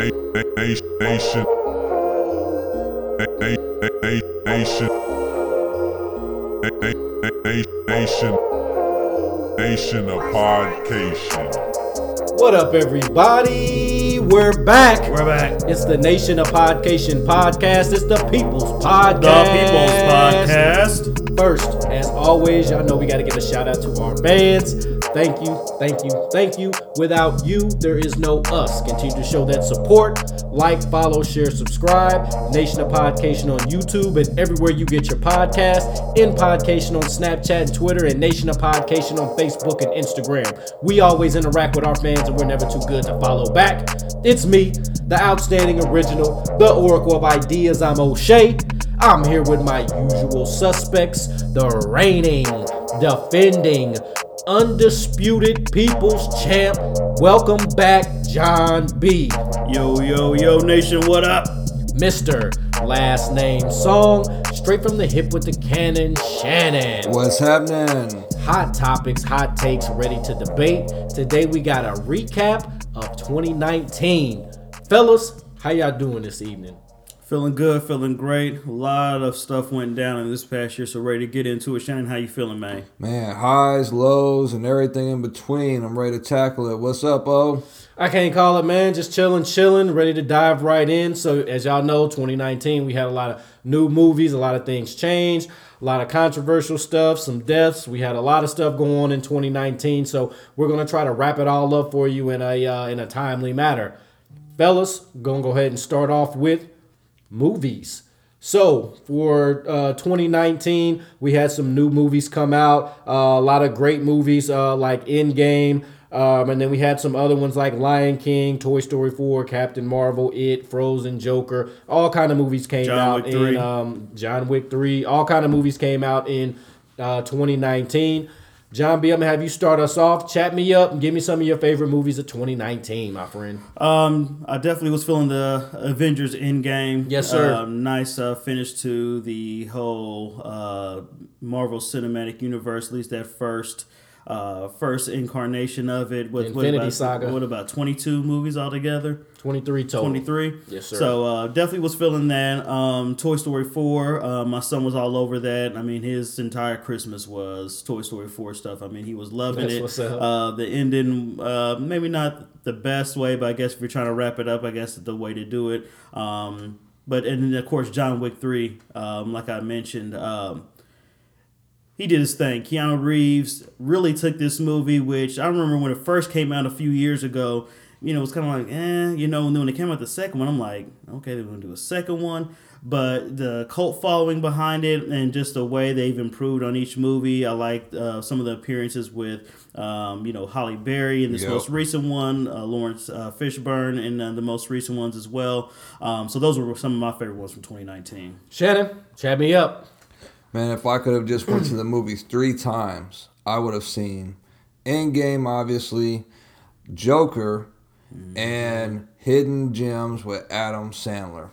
Nation. Nation. Nation. Nation of Podcation. What up, everybody? We're back. We're back. It's the Nation of Podcation podcast. It's the People's Podcast. The People's Podcast. First, as always, y'all know we got to give a shout out to our fans. Thank you, thank you, thank you. Without you, there is no us. Continue to show that support. Like, follow, share, subscribe. Nation of Podcation on YouTube and everywhere you get your podcast. In Podcation on Snapchat and Twitter, and Nation of Podcation on Facebook and Instagram. We always interact with our fans, and we're never too good to follow back. It's me, the outstanding original, the Oracle of Ideas. I'm O'Shea. I'm here with my usual suspects, the reigning, defending, undisputed people's champ. Welcome back, John B. Yo, yo, yo, nation, what up? Mr. Last Name Song, straight from the hip with the cannon, Shannon. What's happening? Hot topics, hot takes, ready to debate. Today we got a recap of 2019. Fellas, how y'all doing this evening? Feeling good, feeling great. A lot of stuff went down in this past year, so ready to get into it. Shannon, how you feeling, man? Man, highs, lows, and everything in between. I'm ready to tackle it. What's up, O? I can't call it, man. Just chilling, chilling, ready to dive right in. So, as y'all know, 2019, we had a lot of new movies, a lot of things changed, a lot of controversial stuff, some deaths. We had a lot of stuff going on in 2019. So, we're gonna try to wrap it all up for you in a uh, in a timely manner. Fellas, gonna go ahead and start off with movies. So for uh, 2019, we had some new movies come out. Uh, a lot of great movies uh, like Endgame. Um, and then we had some other ones like Lion King, Toy Story 4, Captain Marvel, It, Frozen, Joker. All kind of movies came John out Wick 3. in um, John Wick 3. All kind of movies came out in uh, 2019. John B, I'm gonna have you start us off. Chat me up and give me some of your favorite movies of 2019, my friend. Um, I definitely was feeling the Avengers Endgame. Yes, sir. Um, nice uh, finish to the whole uh, Marvel Cinematic Universe. At least that first. Uh, first incarnation of it with what Infinity about, Saga. What about twenty two movies altogether? 23 total. 23 Yes, sir. so uh, definitely was feeling that um, toy story 4 uh, my son was all over that i mean his entire christmas was toy story 4 stuff i mean he was loving That's it what's up. Uh, the ending uh, maybe not the best way but i guess if you're trying to wrap it up i guess the way to do it um, but and then of course john wick 3 um, like i mentioned um, he did his thing. Keanu Reeves really took this movie, which I remember when it first came out a few years ago. You know, it was kind of like, eh, you know. And then when it came out the second one, I'm like, okay, they're gonna do a second one. But the cult following behind it, and just the way they've improved on each movie, I liked uh, some of the appearances with, um, you know, Halle Berry in this Yep. most recent one, uh, Lawrence uh, Fishburne in uh, the most recent ones as well. Um, so those were some of my favorite ones from 2019. Shannon, chat me up. Man, if I could have just went to the movies three times, I would have seen Endgame, obviously, Joker, and Hidden Gems with Adam Sandler.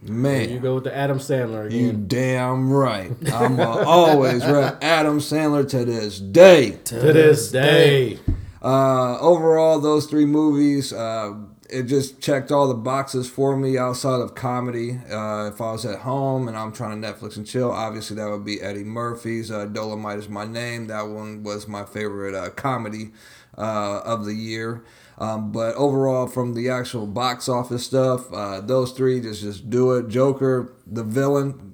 Man. You go with the Adam Sandler You damn right. I'm always rep Adam Sandler to this day. to this day. Uh, overall, those three movies, uh, it just checked all the boxes for me outside of comedy. Uh, if I was at home and I'm trying to Netflix and chill, obviously that would be Eddie Murphy's uh, Dolomite is My Name. That one was my favorite uh, comedy uh, of the year. Um, but overall, from the actual box office stuff, uh, those three just just do it. Joker, the villain,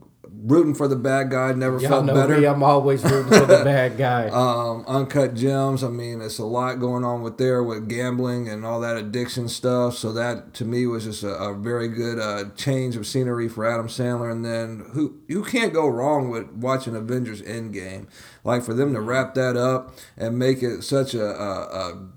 rooting for the bad guy, never Y'all felt know better. me. I'm always rooting for the bad guy. Um, Uncut Gems. I mean, it's a lot going on with there with gambling and all that addiction stuff. So that to me was just a, a very good uh, change of scenery for Adam Sandler. And then who you can't go wrong with watching Avengers Endgame. Like for them to wrap that up and make it such a. a, a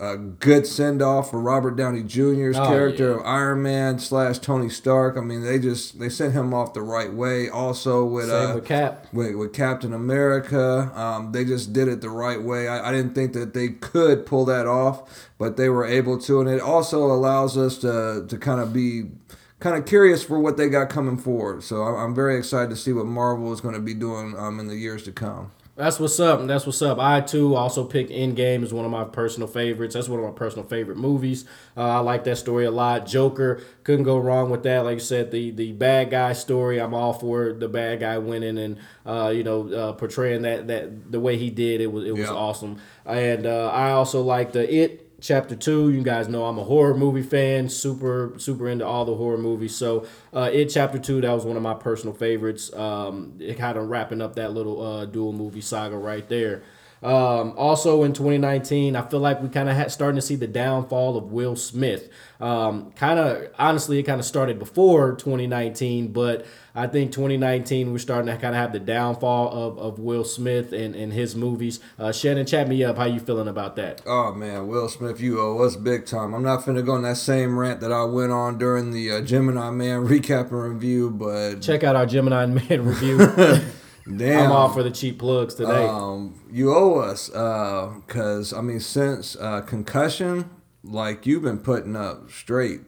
a good send off for Robert Downey Jr.'s Oh, character yeah. of Iron Man slash Tony Stark. I mean, they just they sent him off the right way. Also with Same uh, with Cap. with, with Captain America. Um, they just did it the right way. I, I didn't think that they could pull that off, but they were able to, and it also allows us to to kind of be kind of curious for what they got coming forward. So I'm, I'm very excited to see what Marvel is going to be doing um, in the years to come. That's what's up. That's what's up. I too also picked Endgame as one of my personal favorites. That's one of my personal favorite movies. Uh, I like that story a lot. Joker couldn't go wrong with that. Like you said, the the bad guy story. I'm all for the bad guy winning and uh, you know uh, portraying that that the way he did. It was it was Yeah. awesome. And uh, I also like the It chapter two you guys know i'm a horror movie fan super super into all the horror movies. So uh it chapter two that was one of my personal favorites. Um it kind of wrapping up that little uh dual movie saga right there um, also in 2019, I feel like we kind of had starting to see the downfall of Will Smith. Um, kind of honestly, it kind of started before 2019, but I think 2019 we're starting to kind of have the downfall of, of Will Smith and, and his movies. Uh, Shannon, chat me up. How you feeling about that? Oh man, Will Smith, you owe us big time. I'm not finna go on that same rant that I went on during the uh, Gemini Man recap and review, but Check out our Gemini Man review. damn, I'm all for the cheap plugs today. um, you owe us, uh, cause I mean, since uh, concussion, like you've been putting up straight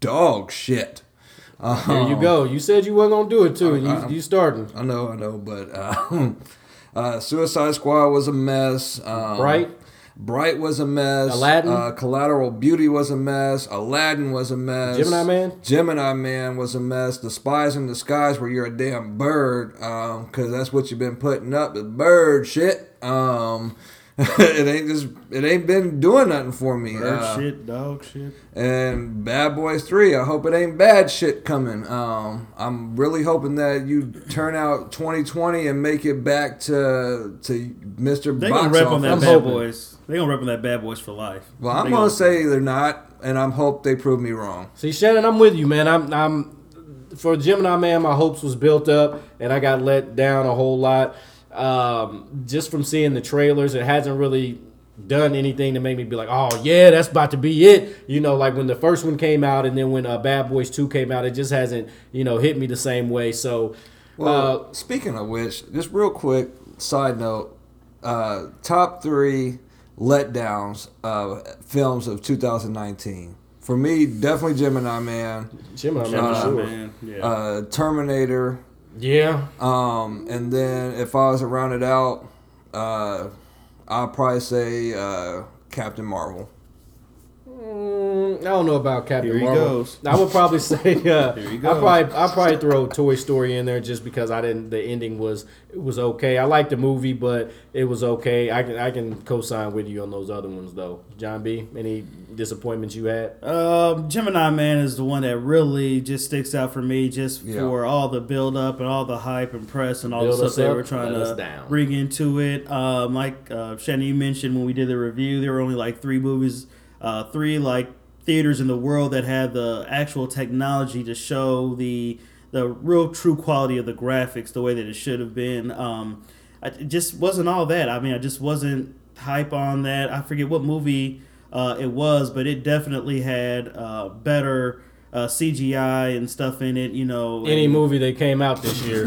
dog shit. there you go. You said you weren't gonna do it too, and you, you starting. I know, I know, but uh, uh, Suicide Squad was a mess. Um, Bright? Bright was a mess. Aladdin? Uh, Collateral Beauty was a mess. Aladdin was a mess. Gemini Man? Gemini Man was a mess. The Spies in Disguise where you're a damn bird, because that's what you've been putting up, the bird shit. Um, it ain't just, it ain't been doing nothing for me. Bird Uh, shit, dog shit. and Bad Boys 3, I hope it ain't bad shit coming. Um, I'm really hoping that you turn out 2020 and make it back to to Mr. They gonna rep on that I'm bad hoping. boys. They gonna rep on that bad boys for life. Well, I'm They gonna say they're not, and I'm hope they prove me wrong. See, Shannon, I'm with you, man. I'm, I'm for Gemini Man. My hopes was built up, and I got let down a whole lot. Um, just from seeing the trailers, it hasn't really done anything to make me be like, oh yeah, that's about to be it. You know, like when the first one came out, and then when uh, Bad Boys Two came out, it just hasn't, you know, hit me the same way. So, Well, uh, speaking of which, just real quick side note: uh, top three letdowns of films of 2019. For me, definitely Gemini Man, Gemini Man, Gemini for sure. Man. Yeah. uh, Terminator. Yeah, Um, and then if I was to round it out, uh, I'd probably say uh, Captain Marvel. Mm, I don't know about Captain Here he Marvel. goes. I would probably say uh, Here he I goes. probably I probably throw Toy Story in there just because I didn't. The ending was it was okay. I liked the movie, but it was okay. I can I can co-sign with you on those other ones though. John B. Any disappointments you had? Um, Gemini Man is the one that really just sticks out for me, just Yeah. for all the build up and all the hype and press and all Build the us stuff they up, were trying to down. bring into it. Um, like uh, Shannon, you mentioned when we did the review, there were only like three movies, uh, three like theaters in the world that had the actual technology to show the the real true quality of the graphics the way that it should have been. Um, I, it just wasn't all that. I mean, I just wasn't hype on that. I forget what movie uh, it was, but it definitely had uh, better uh, CGI and stuff in it. You know, Any and- movie that came out this year,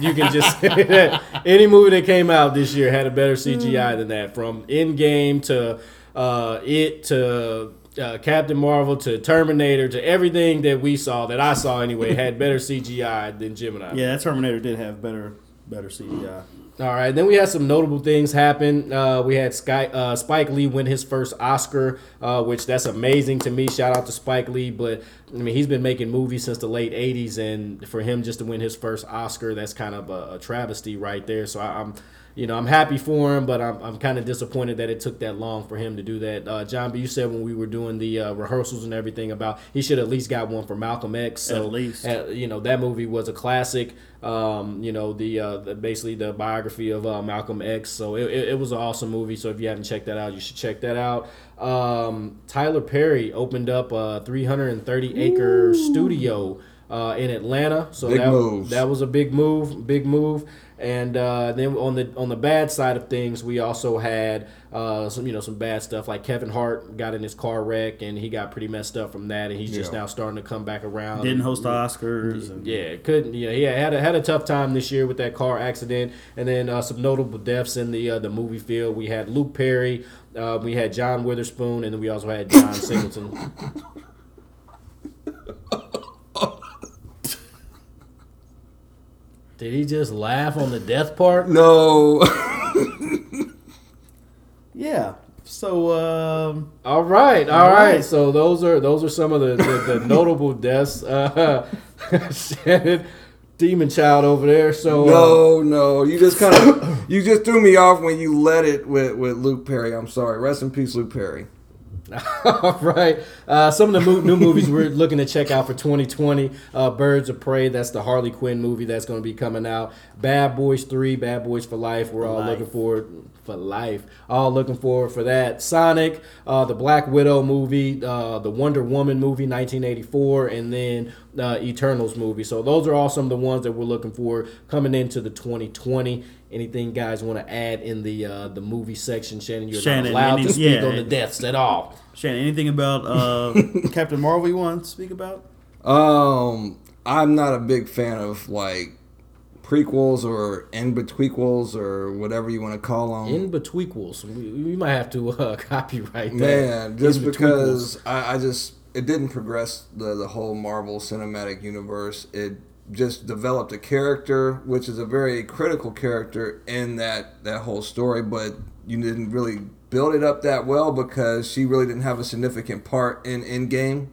you can just say that. Any movie that came out this year had a better CGI than that. From Endgame to uh, it to uh, Captain Marvel to Terminator to everything that we saw that I saw anyway had better CGI than Gemini. Yeah, that Terminator did have better better CGI. All right, then we had some notable things happen. Uh, we had Sky, uh, Spike Lee win his first Oscar, uh, which that's amazing to me. Shout out to Spike Lee, but I mean he's been making movies since the late '80s, and for him just to win his first Oscar, that's kind of a, a travesty right there. So I, I'm, you know, I'm happy for him, but I'm, I'm kind of disappointed that it took that long for him to do that. Uh, John, but you said when we were doing the uh, rehearsals and everything about he should at least got one for Malcolm X. So, At least. uh, you know that movie was a classic. Um, you know the, uh, the basically the biography of uh, Malcolm X. So it, it, it was an awesome movie. So if you haven't checked that out, you should check that out. Um, Tyler Perry opened up a 330 acre studio uh, in Atlanta. So Big that moves. that was a big move, big move. And uh, then on the on the bad side of things, we also had uh, some you know some bad stuff like Kevin Hart got in his car wreck and he got pretty messed up from that, and he's just Yeah. now starting to come back around. Didn't host the Oscars. And, yeah, couldn't. Yeah, he had a, had a tough time this year with that car accident, and then uh, some notable deaths in the uh, the movie field. We had Luke Perry, uh, we had John Witherspoon, and then we also had John Singleton. Did he just laugh on the death part? No. yeah. So um, All right. All right. right. So those are those are some of the, the, the notable deaths. Uh, demon child over there. So uh, no, um, no, you just kind of you just threw me off when you let it with with Luke Perry. I'm sorry. Rest in peace, Luke Perry. All right. Uh, some of the mo- new movies we're looking to check out for 2020 uh, Birds of Prey. That's the Harley Quinn movie that's going to be coming out. Bad Boys 3, Bad Boys for Life. We're all life. looking forward for life. All looking forward for that. Sonic, uh, the Black Widow movie, uh, the Wonder Woman movie, 1984, and then uh, Eternals movie. So those are all some of the ones that we're looking for coming into the 2020. Anything guys want to add in the uh, the movie section? Shannon, you're Shannon, not allowed any- to speak yeah. on the deaths at all. Shannon, anything about uh, Captain Marvel you want to speak about? Um, I'm not a big fan of like prequels or in betweequels or whatever you want to call them. In betweequels. We, we might have to uh, copyright that. Man, just because I, I just it didn't progress the the whole Marvel Cinematic Universe. It just developed a character, which is a very critical character in that that whole story, but you didn't really build it up that well because she really didn't have a significant part in Endgame.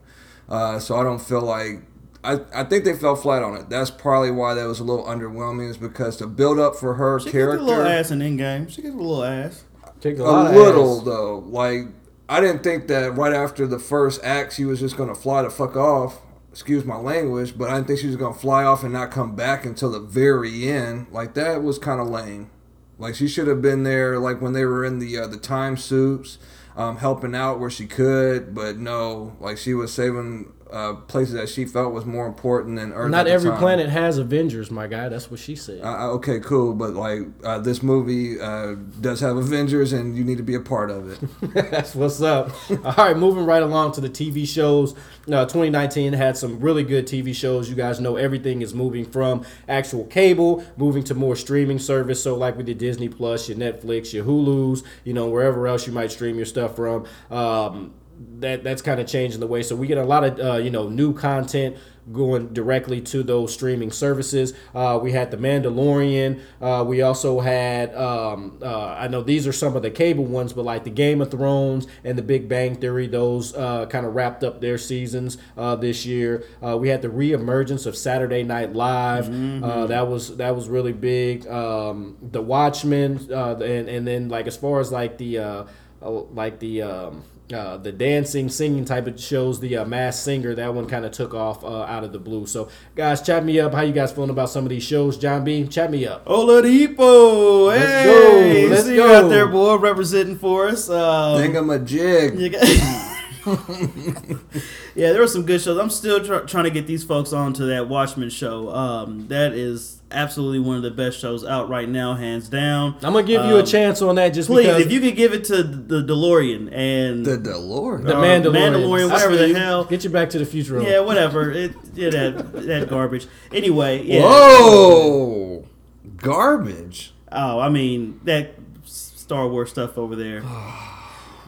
Uh, so I don't feel like I, I think they fell flat on it. That's probably why that was a little underwhelming, is because the build up for her She character gets a little ass in Endgame. She gets a little ass. Take a, a lot of little ass. though. Like I didn't think that right after the first act she was just gonna fly the fuck off. Excuse my language, but I didn't think she was gonna fly off and not come back until the very end. Like that was kind of lame. Like she should have been there, like when they were in the uh, the time suits, um, helping out where she could. But no, like she was saving uh, places that she felt was more important than Earth. Not every time. planet has Avengers, my guy. That's what she said. Uh, uh, okay, cool, but like uh, this movie uh, does have Avengers, and you need to be a part of it. That's what's up. All right, moving right along to the TV shows. Uh, 2019 had some really good TV shows. You guys know everything is moving from actual cable, moving to more streaming service. So, like with your Disney Plus, your Netflix, your Hulu's, you know, wherever else you might stream your stuff from. Um, that that's kind of changing the way. So we get a lot of uh, you know new content going directly to those streaming services. Uh, we had The Mandalorian. Uh, we also had, um, uh, I know these are some of the cable ones, but like the Game of Thrones and the Big Bang Theory, those uh, kind of wrapped up their seasons uh, this year. Uh, we had the reemergence of Saturday Night Live. Uh, that was that was really big. Um, the Watchmen, uh, and and then like as far as like the like the um, uh, the dancing, singing type of shows, the uh, Masked Singer, that one kind of took off uh, out of the blue. So, guys, chat me up. How you guys feeling about some of these shows? John B, chat me up. Oladipo, Let's hey, go, let's see go. you out there, boy, representing for us. Um, Thingamajig. you got- yeah, there were some good shows. I'm still tr- trying to get these folks on to that Watchmen show. Um, that is absolutely one of the best shows out right now, hands down. I'm gonna give you a Um, chance on that, just Please, because if you could give it to the DeLorean and The DeLorean. the uh, Mandalorian, Mandalorian, whatever the hell. Get you back to the future. yeah, whatever. It yeah, that that garbage. Anyway, yeah. Whoa, garbage. Oh, I mean that Star Wars stuff over there.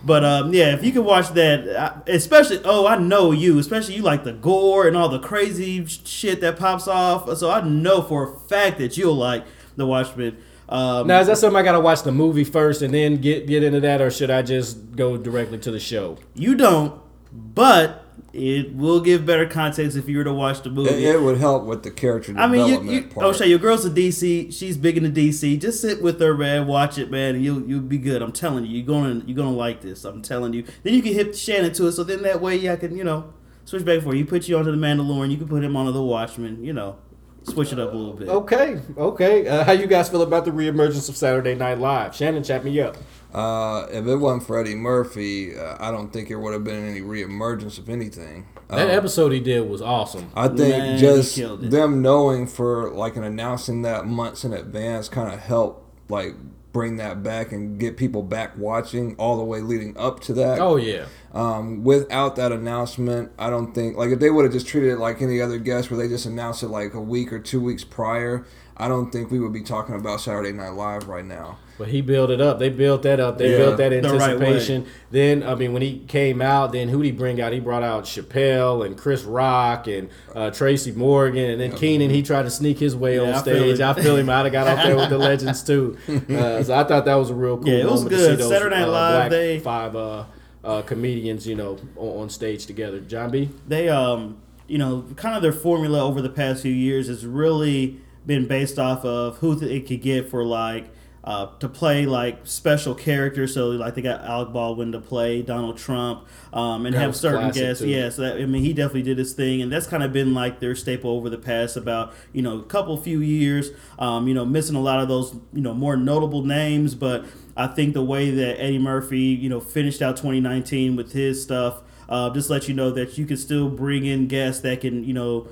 But um, yeah, if you can watch that, especially oh, I know you, especially you like the gore and all the crazy shit that pops off. So I know for a fact that you'll like the Watchmen. Um, Now, is that something I gotta watch the movie first and then get get into that, or should I just go directly to the show? you don't, but it will give better context if you were to watch the movie. It, it would help with the character I mean, you, you part. oh, your girl's a DC. She's big into DC. Just sit with her, man. Watch it, man. And you'll you'll be good. I'm telling you, you're gonna you're gonna like this. I'm telling you. Then you can hit Shannon to it. So then that way, yeah, I can you know switch back and forth. You put you onto the Mandalorian. You can put him onto the Watchmen. You know, switch it up a little bit. Okay, okay. Uh, how you guys feel about the reemergence of Saturday Night Live? Shannon, chat me up. Uh, if it wasn't for Eddie Murphy, uh, I don't think it would have been any reemergence of anything. That Um, episode he did was awesome. I think Man, just them knowing for like and announcing that months in advance kind of helped like bring that back and get people back watching all the way leading up to that. Oh yeah. Um, without that announcement, I don't think like if they would have just treated it like any other guest, where they just announced it like a week or two weeks prior, I don't think we would be talking about Saturday Night Live right now. But he built it up. They built that up. They Yeah. built that The right anticipation. then, I mean, when he came out, then who did he bring out? He brought out Chappelle and Chris Rock and uh, Tracy Morgan, and then Kenan. He tried to sneak his way Yeah, on I feel stage. I feel him. I'd have got out there with the legends too. Uh, so I thought that was a real cool. Yeah, it was moment to good. see those, Saturday Night uh, Live, black they- five uh, uh, comedians, you know, on, on stage together. John B. they um you know kind of their formula over the past few years has really been based off of who it could get for like uh, to play like special characters. So like they got Alec Baldwin to play Donald Trump, um, and That have certain guests. too. Yeah, so that, I mean he definitely did his thing, and that's kind of been like their staple over the past about you know a couple few years. Um, you know missing a lot of those you know more notable names, but I think the way that Eddie Murphy you know finished out 2019 with his stuff uh, just let you know that you can still bring in guests that can you know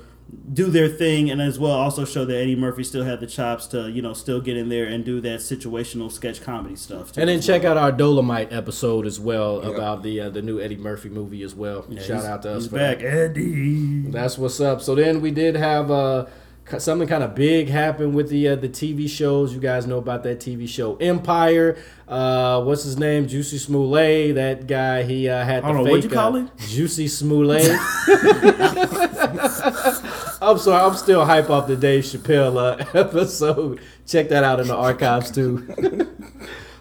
do their thing and as well also show that Eddie Murphy still had the chops to you know still get in there and do that situational sketch comedy stuff. too And then check well. out our Dolomite episode as well Yeah. about the uh, the new Eddie Murphy movie as well. Yeah, Shout out to us he's for back, that. Eddie. That's what's up. So then we did have uh, something kind of big happen with the uh, the TV shows. You guys know about that TV show Empire. Uh, what's his name? Juicy Smollett. That guy. He uh, had the Hold on, fake. what'd you call uh, him? Juicy Smollett. I'm sorry. I'm still hype off the Dave Chappelle uh, episode. Check that out in the archives too.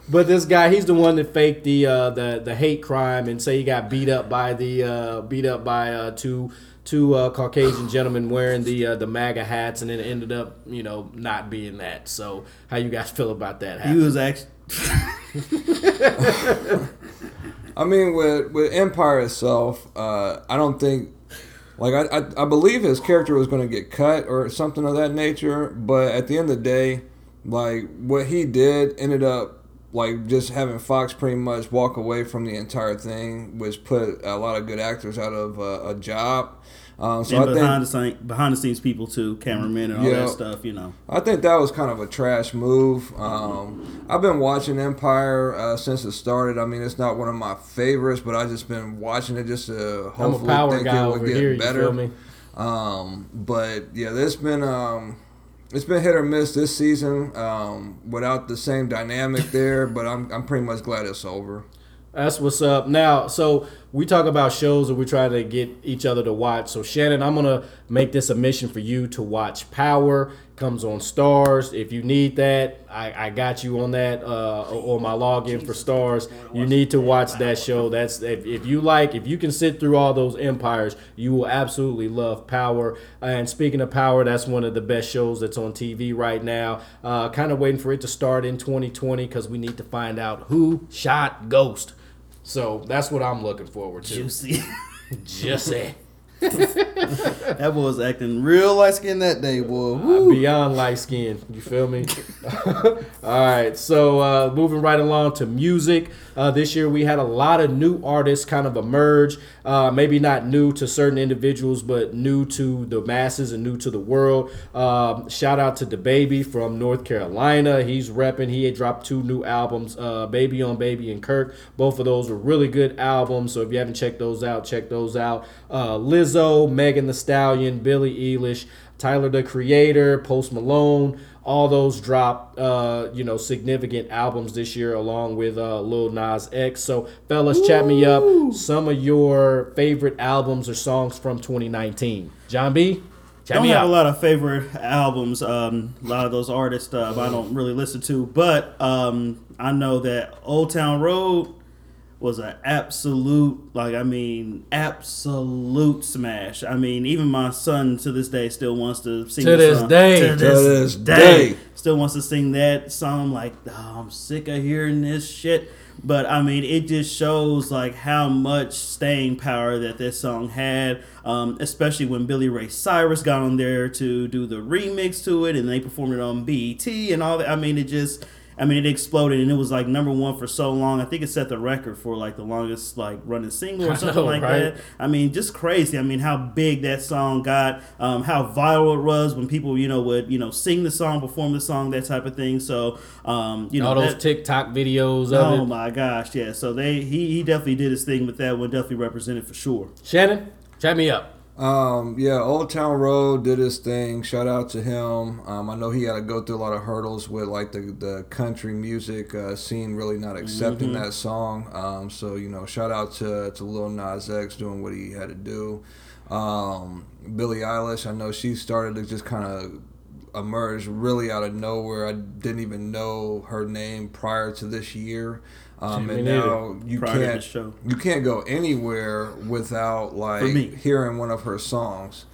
But this guy, he's the one that faked the uh, the the hate crime and say he got beat up by the uh, beat up by uh, two two uh, Caucasian gentlemen wearing the uh, the MAGA hats, and it ended up you know not being that. So how you guys feel about that? He was actually I mean, with with Empire itself, uh, I don't think. Like I, I, I believe his character was going to get cut or something of that nature, but at the end of the day, like what he did ended up like just having Fox pretty much walk away from the entire thing, which put a lot of good actors out of uh, a job. Um, so and I think behind the scene, behind the scenes people too, cameramen and all Yeah. that stuff. You know, I think that was kind of a trash move. Um, I've been watching Empire uh, since it started. I mean, it's not one of my favorites, but I just been watching it just to I'm a hopefully power think guy it over would get here. Better. me? Um, but yeah, there's been um, it's been hit or miss this season um, without the same dynamic there. But I'm I'm pretty much glad it's over. That's what's up. Now, so we talk about shows that we try to get each other to watch. So Shannon, I'm gonna make this a mission for you to watch Power. Comes on Starz. If you need that, I, I got you on that uh, on my login for Starz. You need to watch that show. That's if, if you like, if you can sit through all those empires, you will absolutely love Power. And speaking of Power, that's one of the best shows that's on TV right now. Uh, kind of waiting for it to start in 2020 because we need to find out who shot Ghost. So that's what I'm looking forward to. juicy. Jesse. that boy was acting real light skinned that day, boy. Woo. Beyond light skin. You feel me? All right. So uh, moving right along to music. Uh, this year we had a lot of new artists kind of emerge. Uh, maybe not new to certain individuals, but new to the masses and new to the world. Um, shout out to DaBaby from North Carolina. He's repping. He had dropped two new albums, uh, Baby on Baby and Kirk. Both of those were really good albums. So if you haven't checked those out, check those out. Uh, Lizzo, Megan Thee Stallion, Billie Eilish. Tyler the Creator, Post Malone, all those dropped, uh, you know, significant albums this year, along with uh, Lil Nas X. So, fellas, chat me up. Some of your favorite albums or songs from 2019. John B, chat don't have up. a lot of favorite albums. Um, a lot of those artists uh, I don't really listen to, but um, I know that Old Town Road was an absolute, like I mean, absolute smash. I mean, even my son to this day still wants to sing To the this song. day. To To this, this day. day. still wants to sing that song. Like, oh, I'm sick of hearing this shit. But I mean, it just shows like how much staying power that this song had, um, especially when Billy Ray Cyrus got on there to do the remix to it, and they performed it on BET and all that. I mean, it just I mean, it exploded and it was like number one for so long. I think it set the record for like the longest like running single or something know, like right? that. I mean, just crazy. I mean, how big that song got, um, how viral it was when people, you know, would you know sing the song, perform the song, that type of thing. So, um, you know, All those that- TikTok videos of Oh my gosh, yeah. So they he he definitely did his thing with that one. Definitely represented for sure. Shannon, chat me up. Um, yeah, Old Town Road did his thing. Shout out to him. Um, I know he had to go through a lot of hurdles with like the, the country music uh, scene really not accepting that song. Um, so you know, shout out to to Lil Nas X doing what he had to do. Um, Billie Eilish, I know she started to just kind of emerge really out of nowhere. I didn't even know her name prior to this year. Um, and now you can't show. you can't go anywhere without like hearing one of her songs.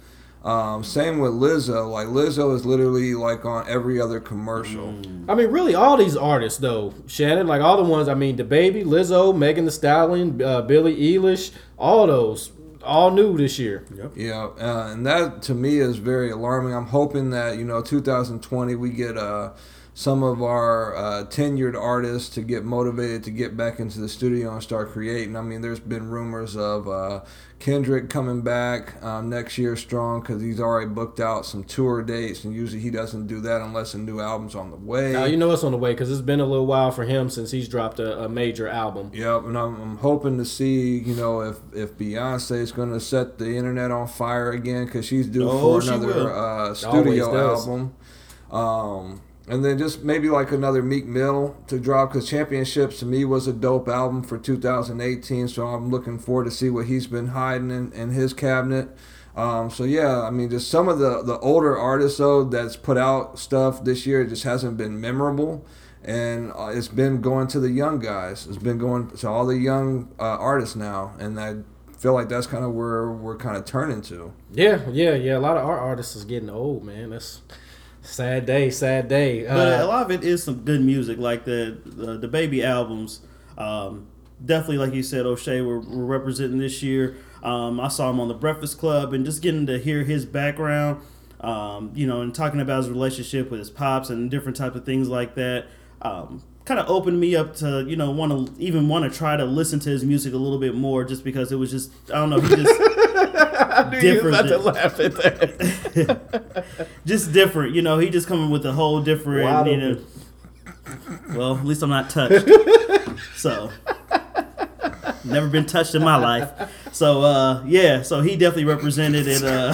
Um, same with Lizzo. Like Lizzo is literally like on every other commercial. I mean, really, all these artists though, Shannon, like all the ones. I mean, DaBaby, Lizzo, Megan Thee Stallion, uh, Billie Eilish, all those, all new this year. Yeah, uh, and that to me is very alarming. I'm hoping that you know 2020 we get uh, some of our uh, tenured artists to get motivated to get back into the studio and start creating. I mean, there's been rumors of uh, Kendrick coming back um, next year strong because he's already booked out some tour dates, and usually he doesn't do that unless a new album's on the way. Now you know it's on the way because it's been a little while for him since he's dropped a, a major album. Yep, and I'm, I'm hoping to see, you know, if if Beyonce is going to set the internet on fire again because she's due Oh, for another uh, studio album. Um, and then just maybe like another Meek Mill to drop because Championships to me was a dope album for 2018. So I'm looking forward to see what he's been hiding in, in his cabinet. Um, so yeah, I mean, just some of the the older artists though that's put out stuff this year just hasn't been memorable, and uh, it's been going to the young guys. It's been going to all the young uh, artists now, and I feel like that's kind of where we're kind of turning to. Yeah, yeah, yeah. A lot of our artists is getting old, man. That's sad day, sad day. But a Uh, lot of it is some good music, like the the, DaBaby albums. Um, definitely, like you said, O'Shea, we're, we're representing this year. Um, I saw him on the Breakfast Club, and just getting to hear his background, um, you know, and talking about his relationship with his pops and different type of things like that. Um, kind of opened me up to you know want to even want to try to listen to his music a little bit more just because it was just I don't know he just I knew you was different about to laugh at that. just different you know he just coming with a whole different Wow. you know well at least I'm not touched so never been touched in my life so uh yeah so he definitely represented it uh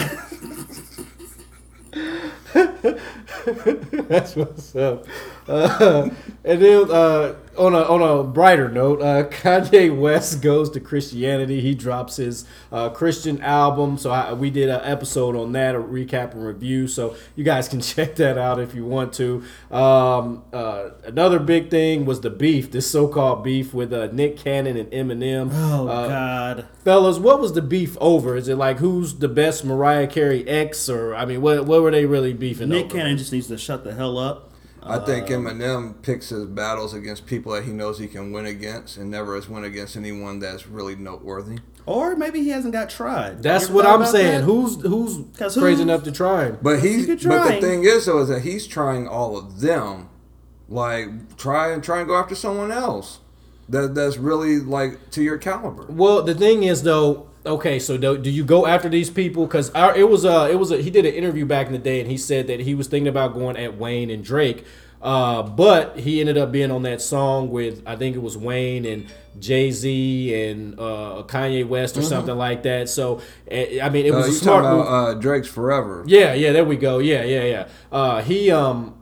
That's what's up. Uh, and then uh, on a on a brighter note, uh, Kanye West goes to Christianity. He drops his uh, Christian album. So I, we did an episode on that, a recap and review. So you guys can check that out if you want to. Um, uh, another big thing was the beef, this so-called beef with uh, Nick Cannon and Eminem. oh god Fellas, what was the beef over? Is it like who's the best Mariah Carey ex, or I mean, what what were they really beefing Nick over? Cannon just needs to shut the hell up I think Eminem picks his battles against people that he knows he can win against, and never has won against anyone that's really noteworthy. or maybe he hasn't got tried That's what I'm saying. that? Who's who's 'Cause crazy who- enough to try him? But he's but the thing is though is that he's trying all of them. Like try and try and go after someone else. That that's really like to your caliber. Well, the thing is though. Okay, so do, do you go after these people? Because it was a it was a he did an interview back in the day and he said that he was thinking about going at Wayne and Drake, uh, but he ended up being on that song with I think it was Wayne and Jay Z and uh, Kanye West or something like that. So eh, I mean, it Uh, was a you smart talking about uh, Drake's Forever? Yeah, yeah, there we go. Yeah, yeah, yeah. Uh, he um,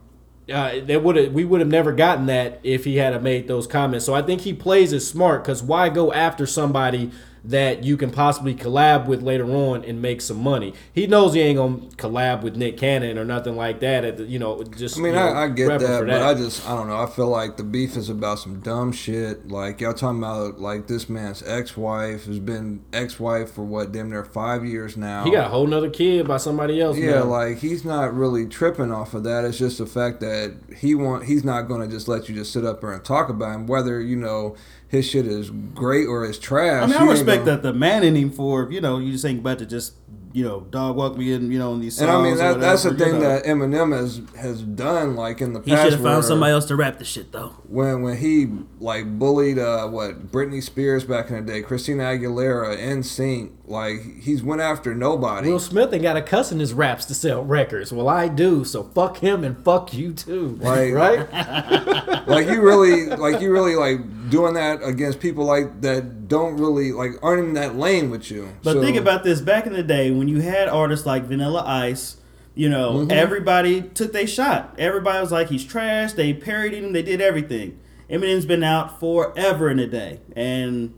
uh, they would have we would have never gotten that if he had made those comments. So I think he plays it smart because why go after somebody that you can possibly collab with later on and make some money? He knows he ain't gonna collab with Nick Cannon or nothing like that. At the, you know, just I mean, you know, I, I get that, for but I just, I don't know. I feel like the beef is about some dumb shit. Like y'all talking about, like this man's ex-wife has been ex-wife for what, damn near five years now. he got a whole nother kid by somebody else. Yeah, now. like he's not really tripping off of that. It's just the fact that he want he's not to just let you just sit up there and talk about him, whether you know his shit is great or it's trash. I mean, I respect that the man in him for you know you just ain't about to just you know, dog walk me in, you know, in these songs. And I mean or that that's the thing know. that Eminem has has done like in the he past. should have found somebody else to rap the shit though. when when he like bullied uh what Britney Spears back in the day, Christina Aguilera, NSYNC, like he's went after nobody. Will Smith ain't got a cuss in his raps to sell records. Well, I do, so fuck him and fuck you too. Like- right? like you really like you really like doing that against people like that don't really like aren't in that lane with you. But So- think about this: back in the day, when you had artists like Vanilla Ice, you know, Mm-hmm. everybody took their shot. Everybody was like, "He's trash." They parodied him. They did everything. Eminem's been out forever in a day, and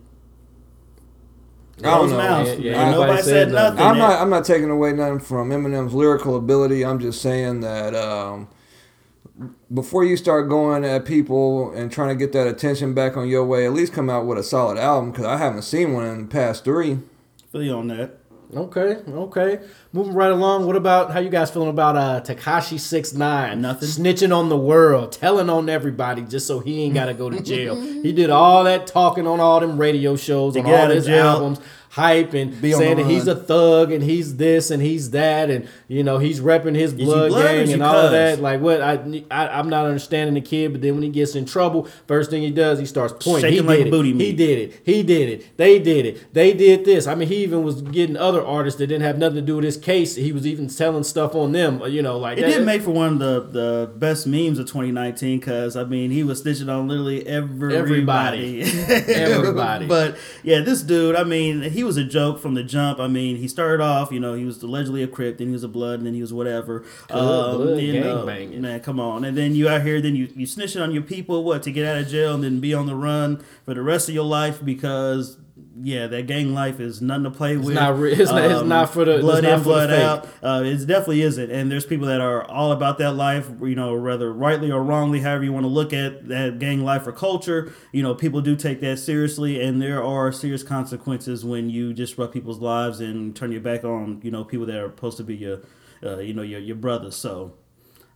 I don't know. mouths. Yeah, yeah, nobody nobody said said nothing. nothing. I'm not. I'm not taking away nothing from Eminem's lyrical ability. I'm just saying that um, before you start going at people and trying to get that attention back on your way, at least come out with a solid album. Because I haven't seen one in the past three. Feel you on that. Okay, okay. Moving right along. What about how you guys feeling about uh Tekashi Six Nine? Nothing. Snitching on the world, telling on everybody just so he ain't gotta go to jail. he did all that talking on all them radio shows, To on all his jail. albums, hype and Be saying that he's a thug and he's this and he's that and you know he's repping his blood blood gang and all of that. Like what I, I I'm not understanding the kid, but then when he gets in trouble, first thing he does he starts pointing. Shaking he like did a it. booty He did it. He did it. They did it. They did this. I mean, he even was getting other artists that didn't have nothing to do with his case. He was even telling stuff on them. You know, like It that- did make for one of the, the best memes of 2019 because I mean he was snitching on literally everybody. Everybody. but yeah, this dude, I mean, he was a joke from the jump. I mean, he started off, you know, he was allegedly a Crip, then he was a Blood, and then he was whatever. Um, blood, you gang know, banging. man, come on. And then you out here, then you you snitching on your people, what to get out of jail and then be on the run for the rest of your life because. Yeah, that gang life is nothing to play with. Um, not re- it's not- it's not for the- blood it's in, blood out. Uh, it definitely isn't. And there's people that are all about that life, you know, whether rightly or wrongly, however you want to look at that gang life or culture. You know, people do take that seriously, and there are serious consequences when you disrupt people's lives and turn your back on, you know, people that are supposed to be your, uh, you know, your, your brothers. So,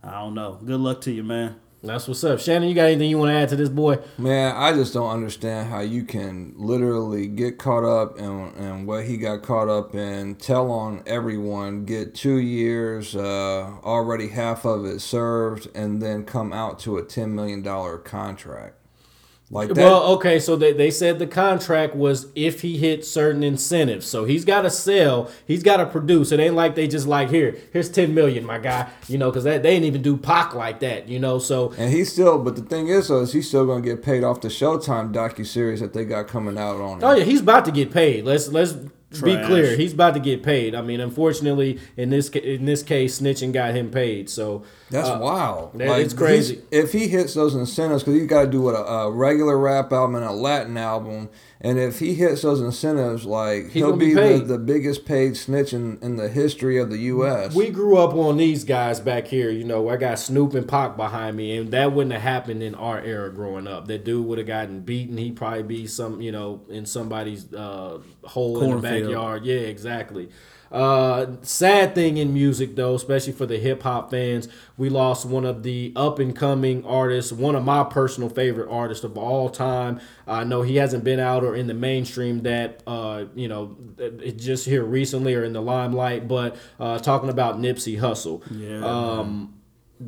I don't know. Good luck to you, man. That's what's up. Shannon, you got anything you want to add to this boy? Man, I just don't understand how you can literally get caught up in, in what he got caught up in, tell on everyone, get two years, uh, already half of it served, and then come out to a $10 million contract. Like that. Well, okay, so they, they said the contract was if he hit certain incentives. So he's got to sell, he's got to produce. It ain't like they just like here, here's ten million, my guy. You know, because that they didn't even do Pac like that. You know, so and he's still, but the thing is, though, is he's still gonna get paid off the Showtime docu series that they got coming out on. him. oh yeah, he's about to get paid. Let's let's be clear, he's about to get paid. I mean, unfortunately, in this in this case, snitching got him paid. So That's uh, wild. that- it's crazy. If he hits those incentives, because he's got to do what a, a regular rap album and a Latin album, and if he hits those incentives, like He's he'll be be, the, the biggest paid snitch in, in the history of the U.S. We grew up on these guys back here. You know, I got Snoop and Pac behind me, and that wouldn't have happened in our era growing up. That dude would have gotten beaten. He'd probably be some, you know, in somebody's uh, hole in the Cornfield. backyard. Yeah, exactly. Uh, sad thing in music though, especially for the hip hop fans, we lost one of the up and coming artists, one of my personal favorite artists of all time. I know he hasn't been out or in the mainstream that uh, you know, just here recently or in the limelight, but uh, talking about Nipsey Hussle. Yeah. Um,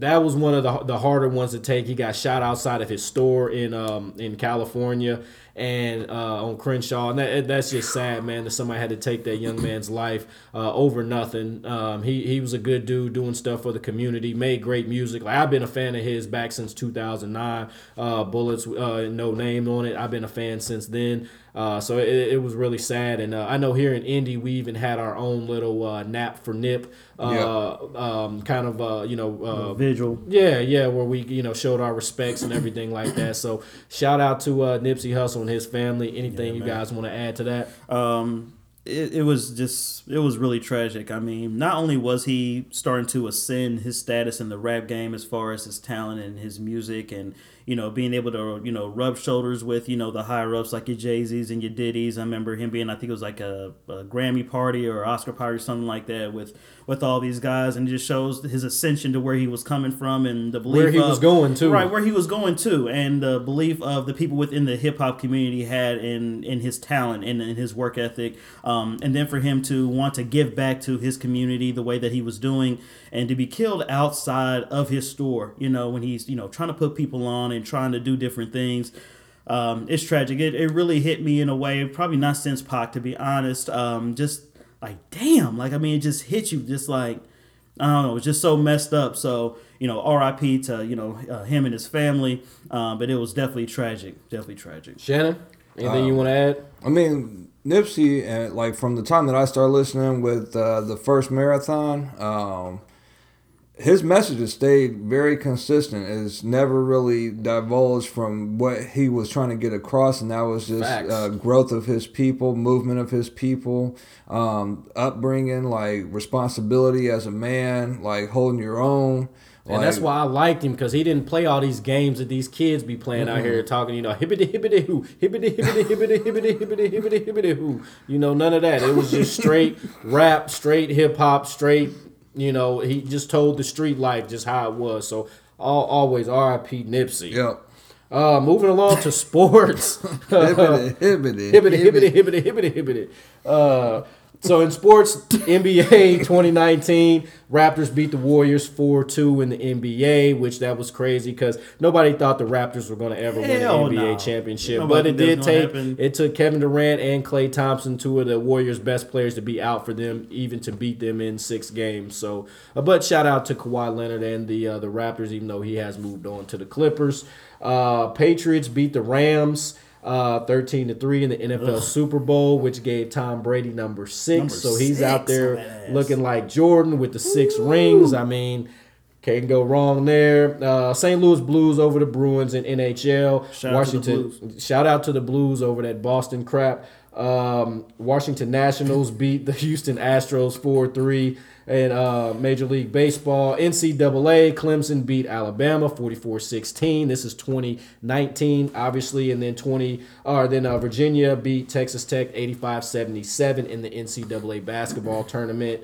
that was one of the the harder ones to take. He got shot outside of his store in um in California and uh, on Crenshaw, and that, that's just sad, man. That somebody had to take that young man's life uh, over nothing. Um, he he was a good dude doing stuff for the community, made great music. Like I've been a fan of his back since 2009. Uh, Bullets, uh, no name on it. I've been a fan since then. Uh, so it, it was really sad, and uh, I know here in Indy we even had our own little uh, nap for Nip, uh, um, kind of uh, you know uh, Vigil. yeah, yeah, where we you know showed our respects and everything like that. So shout out to uh, Nipsey Hussle and his family. Anything you guys want to add to that? um, it, it was just it was really tragic. I mean, not only was he starting to ascend his status in the rap game as far as his talent and his music, and you know, being able to, you know, rub shoulders with, you know, the higher ups like your Jay Z's and your Diddy's. I remember him being, I think it was like a, a Grammy party or Oscar party or something like that with with all these guys, and it just shows his ascension to where he was coming from and the belief Where he of- was going to. right where he was going to, and the belief of the people within the hip hop community had in in his talent and in his work ethic, um, and then for him to want to give back to his community the way that he was doing, and to be killed outside of his store, you know, when he's you know trying to put people on and trying to do different things. Um, it's tragic. It, it really hit me in a way, probably not since Pac, to be honest. Um, just like, damn, like, I mean, it just hit you just like, I don't know, it's just so messed up. So, you know, RIP to, you know, uh, him and his family. Um, but it was definitely tragic. Definitely tragic. Shannon, anything Um, you want to add? I mean, Nipsey, and like from the time that I started listening with uh, the first marathon, his messages stayed very consistent. It's never really divulged from what he was trying to get across, and that was just uh, growth of his people, movement of his people, um, upbringing, like responsibility as a man, like holding your own. And that's why I liked him because he didn't play all these games that these kids be playing out here talking, you know, hibbity hibbity hoo, hibbity hibbity hibbity hibbity hibbity hibbity hibbity hoo. You know, none of that. It was just straight rap, straight hip hop, straight. You know, he just told the street life just how it was. So all, always R.I.P. Nipsey. Yep. Uh, moving along to sports. Hibbity, hibbity, hibbity, hibbity, hibbity, hibbity, hibbity. Uh, so in sports, NBA 2019, Raptors beat the Warriors 4-2 in the NBA, which that was crazy because nobody thought the Raptors were going to ever Hell win the NBA no. championship. Nobody but it did take happen. it took Kevin Durant and Klay Thompson, two of the Warriors' best players, to be out for them, even to beat them in six games. So, uh, but shout out to Kawhi Leonard and the uh, the Raptors, even though he has moved on to the Clippers. Uh, Patriots beat the Rams. Uh, 13 to 3 in the NFL Super Bowl, which gave Tom Brady number six. Number so he's out there on that ass. looking like Jordan with the six rings. I mean, can't go wrong there. Uh, St. Louis Blues over the Bruins in NHL. Shout out Washington. Shout out to the Blues over that Boston crap. Um, Washington Nationals beat the Houston Astros 4 3 in uh, Major League Baseball. NCAA, Clemson beat Alabama 44 16. This is 2019, obviously. And then 20, or then uh, Virginia beat Texas Tech 85 77 in the NCAA basketball tournament.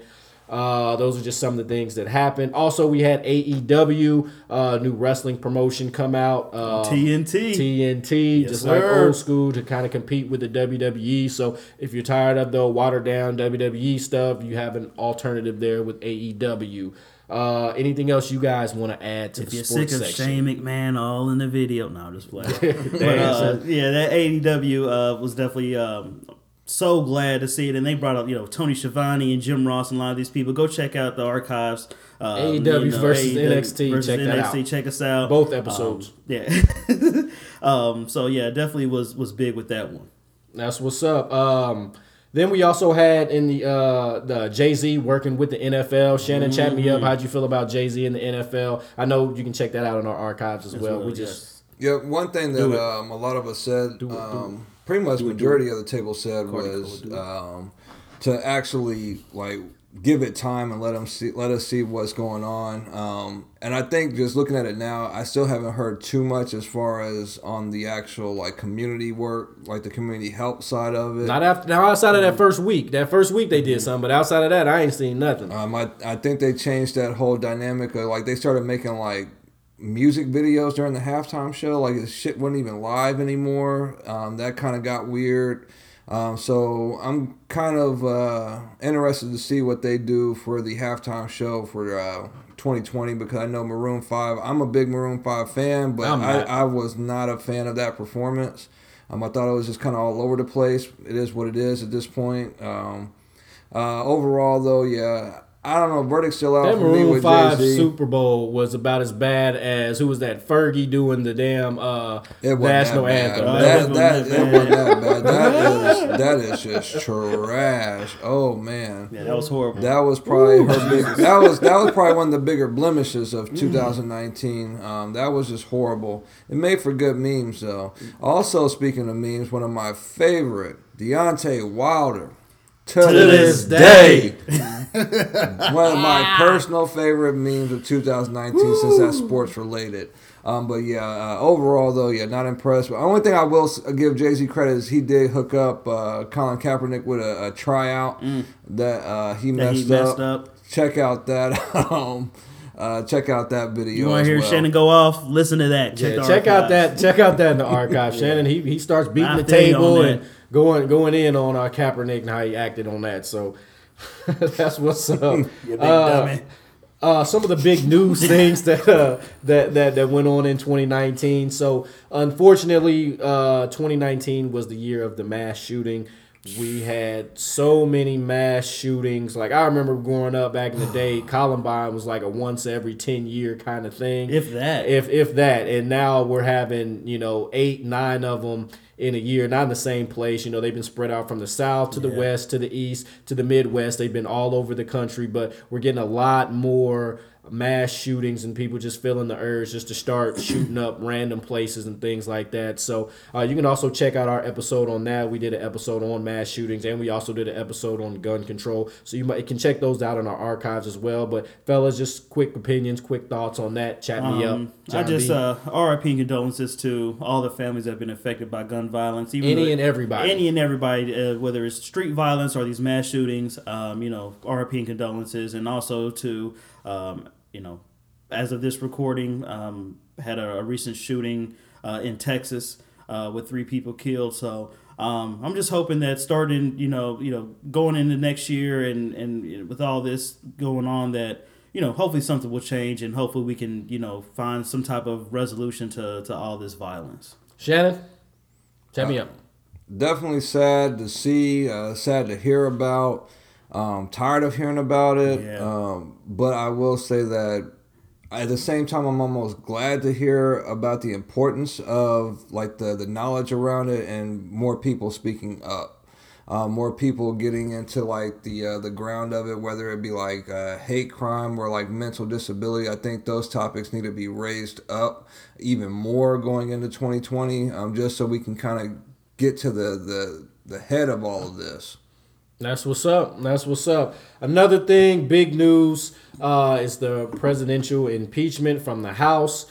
Uh, those are just some of the things that happened. Also, we had AEW, uh, new wrestling promotion come out. Uh, TNT. TNT, Yes, just like old school to kind of compete with the WWE. So if you're tired of the watered down WWE stuff, you have an alternative there with AEW. Uh, anything else you guys want to add to If the you're sports sick of section? Shane McMahon all in the video, no, I'm just playing. but, uh, yeah, that AEW uh, was definitely um, so glad to see it, and they brought up you know Tony Schiavone and Jim Ross and a lot of these people. Go check out the archives. Um, AEW versus NXT, versus check that NXT. out. Check us out. Both episodes. Um, yeah. um, so yeah, definitely was was big with that one. That's what's up. Um, then we also had in the uh, the Jay Z working with the NFL. Shannon, chat me Mm-hmm. up. How'd you feel about Jay Z in the NFL? I know you can check that out in our archives as, well. well, We just Yeah, one thing that um, a lot of us said, Do it, do um, pretty much majority of the table said was um, to actually like give it time and let them see, let us see what's going on. Um, and I think just looking at it now, I still haven't heard too much as far as on the actual like community work, like the community help side of it. not after now outside of that first week. That first week they did something, but outside of that, I ain't seen nothing. Um, I, I think they changed that whole dynamic of like they started making like music videos during the halftime show. Like this shit wasn't even live anymore. Um, that kind of got weird. Um, so I'm kind of uh, interested to see what they do for the halftime show for uh, 2020 because I know Maroon Five. I'm a big Maroon Five fan, but I. I was not a fan of that performance. Um, I thought it was just kind of all over the place. It is what it is at this point. Um, uh, overall, though, yeah, I don't know. Verdict's still out That for me Maroon with Five Jay Z. Super Bowl was about as bad as who was that Fergie doing the damn uh, It national that anthem. bad. That That, wasn't that, that it wasn't that bad. That is that is just trash. Oh man. Yeah, that was horrible. That was probably her big. That was that was probably one of the bigger blemishes of 2019. Um, that was just horrible. It made for good memes though. Also, speaking of memes, one of my favorite, Deontay Wilder. To, this day. One of my personal favorite memes of 2019 since that's sports related. Um, but yeah, uh, overall though, yeah, not impressed. But the only thing I will give Jay Z credit is he did hook up uh, Colin Kaepernick with a, a tryout that uh, he, Mm. That messed, he messed up. up. Check out that. Um, uh, check out that video. You want to hear well. Shannon go off? Listen to that. Check, Yeah, check out that check out that in the archive. Shannon he he starts beating I the feel you on table and going going in on our Kaepernick and how he acted on that. So that's what's up. You big Uh, dummy. uh, some of the big news things that, uh, that that that went on in 2019. So unfortunately, uh, 2019 was the year of the mass shooting. We had so many mass shootings. Like I remember growing up back in the day, Columbine was like a once every 10 year kind of thing If that. if if that and now we're having you know eight nine of them in a year not in the same place you know they've been spread out from the south to the Yeah. west to the east to the midwest they've been all over the country but we're getting a lot more mass shootings and people just feeling the urge just to start shooting up random places and things like that so uh, you can also check out our episode on that we did an episode on mass shootings and we also did an episode on gun control so you might you can check those out in our archives as well but fellas just quick opinions quick thoughts on that chat me up Um, I just uh, RIP and condolences to all the families that have been affected by gun violence. Even Any and everybody. Any and everybody, uh, whether it's street violence or these mass shootings. Um, you know, RIP and condolences, and also to um, you know, as of this recording, um, had a, a recent shooting uh, in Texas uh, with three people killed. So. Um, I'm just hoping that starting, you know, you know, going into next year and and you know, with all this going on, that you know, hopefully something will change and hopefully we can, you know, find some type of resolution to, to all this violence. Shannon, chat me up. definitely sad to see, uh, sad to hear about. Um, tired of hearing about it. Yeah. Um, but I will say that at the same time, I'm almost glad to hear about the importance of like the the knowledge around it and more people speaking up. Uh, more people getting into like the uh, the ground of it, whether it be like uh, hate crime or like mental disability. I think those topics need to be raised up even more going into 2020, um, just so we can kind of get to the, the the head of all of this. That's what's up. That's what's up. Another thing, big news, uh, is the presidential impeachment from the House.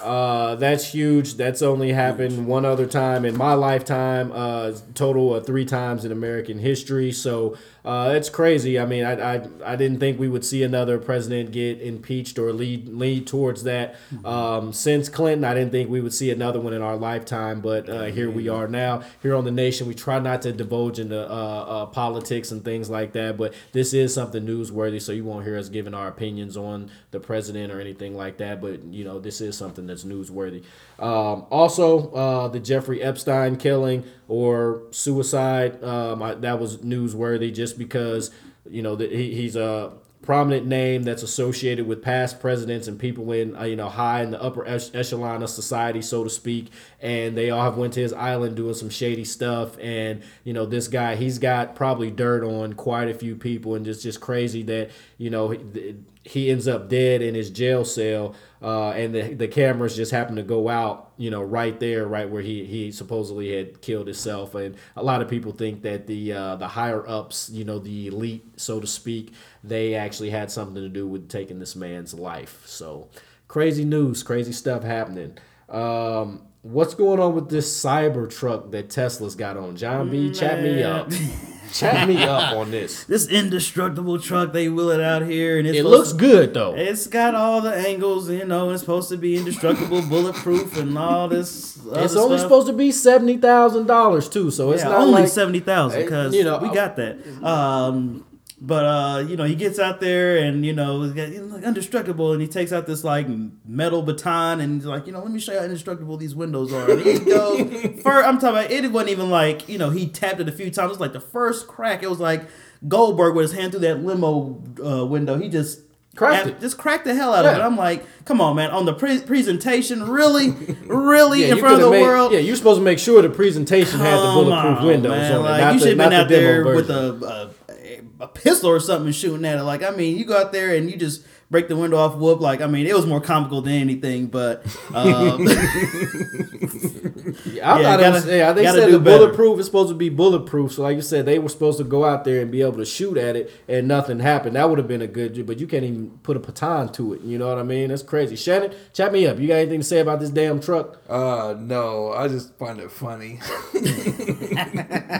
Uh, that's huge. That's only happened one other time in my lifetime. Uh, total of three times in American history. So uh, it's crazy. I mean, I, I I didn't think we would see another president get impeached or lead lead towards that um, since Clinton. I didn't think we would see another one in our lifetime. But uh, here we are now. Here on the nation, we try not to divulge into uh, uh, politics and things like that. But this is something newsworthy, so you won't hear us giving our opinions on the president or anything like that. But you know, this is something that's newsworthy. Um, also, uh, the Jeffrey Epstein killing or suicide. Um, I, that was newsworthy just because you know that he, he's a prominent name that's associated with past presidents and people in uh, you know high in the upper ech- echelon of society so to speak. And they all have went to his island doing some shady stuff. And you know this guy he's got probably dirt on quite a few people and it's just crazy that you know he, he ends up dead in his jail cell uh, and the, the cameras just happen to go out you know right there right where he, he supposedly had killed himself. And a lot of people think that the uh, the higher ups you know the elite so to speak they actually had something to do with taking this man's life. So crazy news crazy stuff happening. Um, what's going on with this cyber truck that tesla's got on? John b chat me up chat me up on this This indestructible truck, they wheel it out here, and it's it looks to- good though It's got all the angles, you know. It's supposed to be indestructible, bulletproof, and all this. Other It's only stuff. supposed to be seventy thousand dollars too, so it's yeah, not only like seventy thousand because you know, we got that. Um, but uh, you know, he gets out there and you know, he's got- he's like indestructible, and he takes out this like metal baton and he's like, you know, let me show you how indestructible these windows are. And he goes, first, I'm talking about it wasn't even like you know he tapped it a few times. It was like the first crack. It was like Goldberg with his hand through that limo uh, window. He just. Cracked it. Just cracked the hell out of it. I'm like, come on, man! On the pre- presentation, really, really yeah, in front of the made- world. Yeah, you're supposed to make sure the presentation had the bulletproof on, windows man. on it. Like, not you should have been out there with version. a, a a pistol or something shooting at it. Like, I mean, you go out there and you just break the window off, whoop. Like, I mean, it was more comical than anything. But um, Yeah, I'm Yeah, not. gotta- under- yeah, they said the better. bulletproof is supposed to be bulletproof. So, like you said, they were supposed to go out there and be able to shoot at it, and nothing happened. That would have been a good. But you can't even put a baton to it. You know what I mean? That's crazy. Shannon, chat me up. You got anything to say about this damn truck? Uh, no, I just find it funny.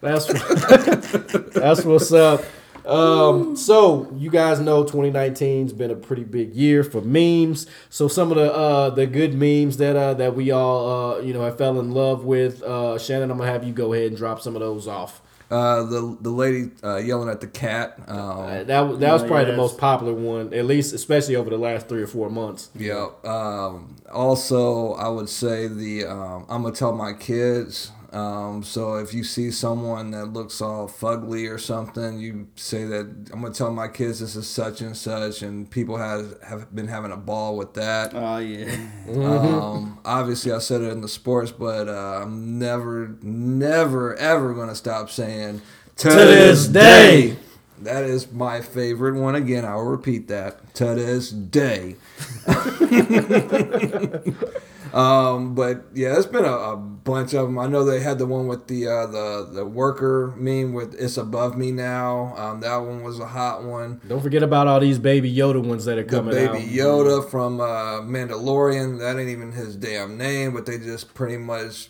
That's that's what's up. Um, so you guys know 2019's been a pretty big year for memes. So some of the uh, the good memes that uh, that we all uh, you know have fell in love with. Uh, Shannon, I'm gonna have you go ahead and drop some of those off. Uh, the the lady uh, yelling at the cat. Um, Uh, that was that was Oh, probably the most popular one, at least especially over the last three or four months. Yeah. Um, also, I would say the um, I'm gonna tell my kids. Um, so if you see someone that looks all fugly or something, you say that I'm gonna tell my kids this is such and such, and people have have been having a ball with that. Oh yeah. Um, obviously, I said it in the sports, but uh, I'm never, never, ever gonna stop saying to, this day." That is my favorite one. Again, I'll repeat that to this day. um, but yeah, it's been a, a bunch of them. I know they had the one with the uh, the the worker meme with "It's above me now." Um, that one was a hot one. Don't forget about all these baby Yoda ones that are The coming baby out. Yoda from uh, Mandalorian. That ain't even his damn name, but they just pretty much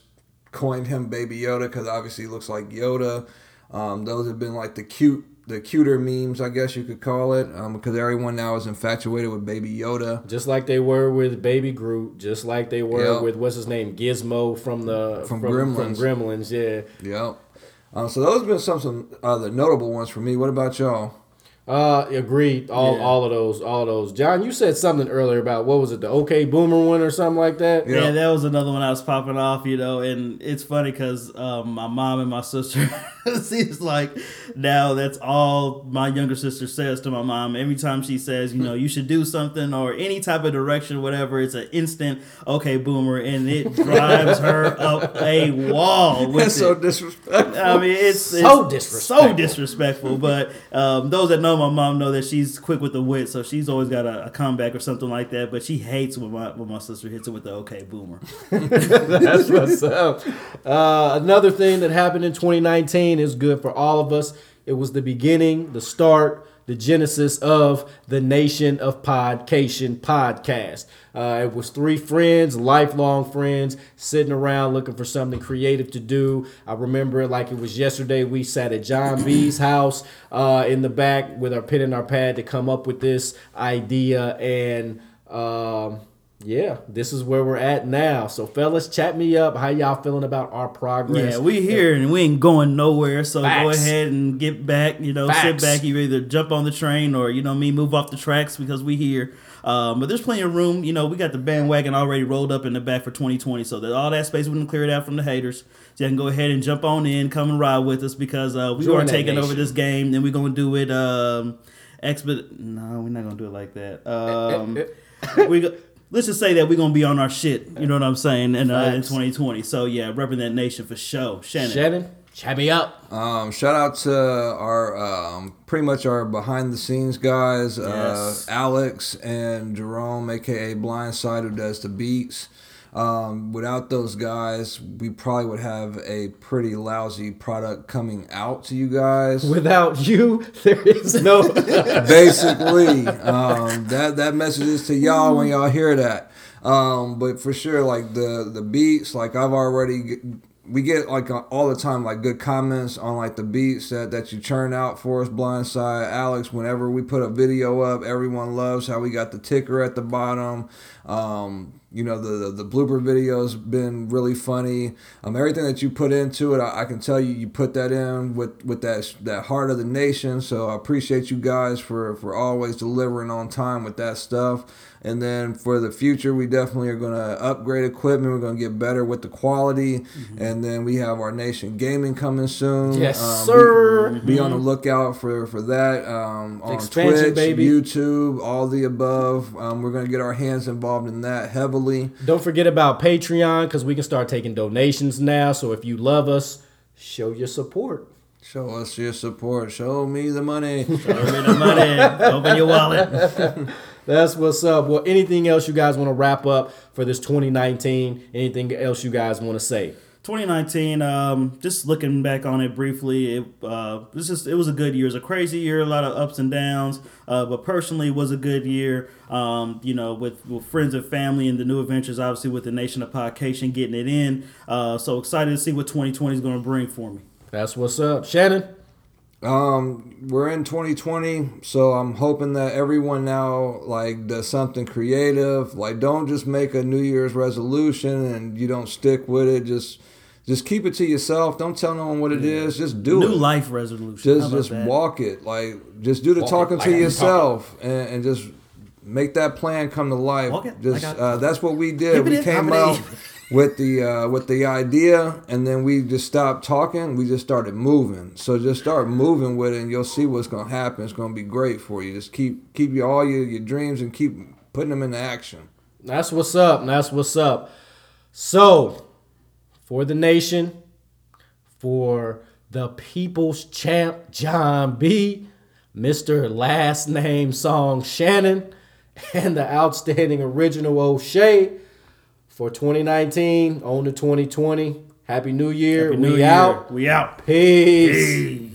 coined him Baby Yoda because obviously he looks like Yoda. Um, those have been like the cute, the cuter memes, I guess you could call it, um, because everyone now is infatuated with Baby Yoda. Just like they were with Baby Groot, just like they were Yep. with what's his name, Gizmo from the From From Gremlins. Gremlins, yeah. Yep. Um, so those have been some some uh, the notable ones for me. What about y'all? Uh, agreed. All Yeah. all of those, all of those. John, you said something earlier about what was it, the OK Boomer one or something like that? Yeah. Yeah, that was another one I was popping off, you know, and it's funny because um, my mom and my sister, it seems like now that's all my younger sister says to my mom. Every time she says, you know, you should do something or any type of direction, whatever, it's an instant, okay, boomer, and it drives her up a wall with That's it. so disrespectful. I mean, it's, So disrespectful. So disrespectful. But um, those that know my mom know that she's quick with the wit, so she's always got a, a comeback or something like that. But she hates when my when my sister hits it with the okay boomer. That's what's up. Uh, another thing that happened in 2019 is good for all of us. It was the beginning, the start, the genesis of the Nation of Podcation podcast. Uh, it was three friends, lifelong friends, sitting around looking for something creative to do. I remember it like it was yesterday. We sat at John B's house uh, in the back with our pen and our pad to come up with this idea and. Um, yeah, this is where we're at now. So, fellas, chat me up. How y'all feeling about our progress? Yeah, we here and we ain't going nowhere. So go ahead and get back. You know, Facts. sit back. You either jump on the train or you know me move off the tracks because we here. Um, but there's plenty of room. You know, we got the bandwagon already rolled up in the back for 2020, so that all that space we can clear it out from the haters. So you can go ahead and jump on in, come and ride with us because uh, we Join are taking over this game, and we're gonna do it. Um, exped. No, we're not gonna do it like that. Um, we go- let's just say that we're gonna be on our shit. You know what I'm saying? And uh, in 2020. So yeah, repping that nation for show. Shannon. Shannon, chat me up. Um, shout out to our um, pretty much our behind the scenes guys, Yes. uh, Alex and Jerome, aka Blindside, who does the beats. Um, without those guys, we probably would have a pretty lousy product coming out to you guys. Without you, there is no. Basically, um, that that message is to y'all when y'all hear that. Um, but for sure, like the the beats, like I've already g- we get like uh, all the time like good comments on like the beats that that you churn out for us. Blindside, Alex. Whenever we put a video up, everyone loves how we got the ticker at the bottom. Um, you know the, the the blooper video's been really funny. Um, everything that you put into it, I, I can tell you, you put that in with with that that heart of the nation. So I appreciate you guys for for always delivering on time with that stuff. And then for the future, we definitely are going to upgrade equipment. We're going to get better with the quality. And then we have our nation gaming coming soon. Yes, Um, sir. Be, be on the lookout for for that um, on Expansion, Twitch, baby. YouTube, all the above. Um, we're going to get our hands involved in that heavily. Don't forget about Patreon because we can start taking donations now. So if you love us, show your support. Show us your support. Show me the money. Show me the money. Open your wallet. That's what's up. Well, anything else you guys want to wrap up for this 2019? Anything else you guys want to say? 2019. Um, just looking back on it briefly, it uh, this just it was a good year. It was a crazy year, a lot of ups and downs. Uh, but personally, it was a good year. Um, you know, with, with friends and family and the new adventures, obviously with the Nation of Podcation getting it in. Uh, so excited to see what 2020 is going to bring for me. That's what's up, Shannon. Um, we're in 2020, so I'm hoping that everyone now like does something creative. Like, don't just make a New Year's resolution and you don't stick with it. Just, just keep it to yourself. Don't tell no one what it is. Just do New it. New life resolution. Just, just that? walk it. Like, just do the Walk talking like to yourself and, and just make that plan come to life. It Just, uh, that's what we did. Hippity, We came out with the uh, with the idea, and then we just stopped talking. We just started moving. So just start moving with it, and you'll see what's gonna happen. It's gonna be great for you. Just keep keep your all your, your dreams and keep putting them into action. That's what's up. That's what's up. So, for the nation, for the people's champ, John B., Mr. Last Name Song Shannon, and the outstanding original O'Shea, for 2019 on to 2020. Happy New Year. Happy we New Year. out. We out. Peace. Peace.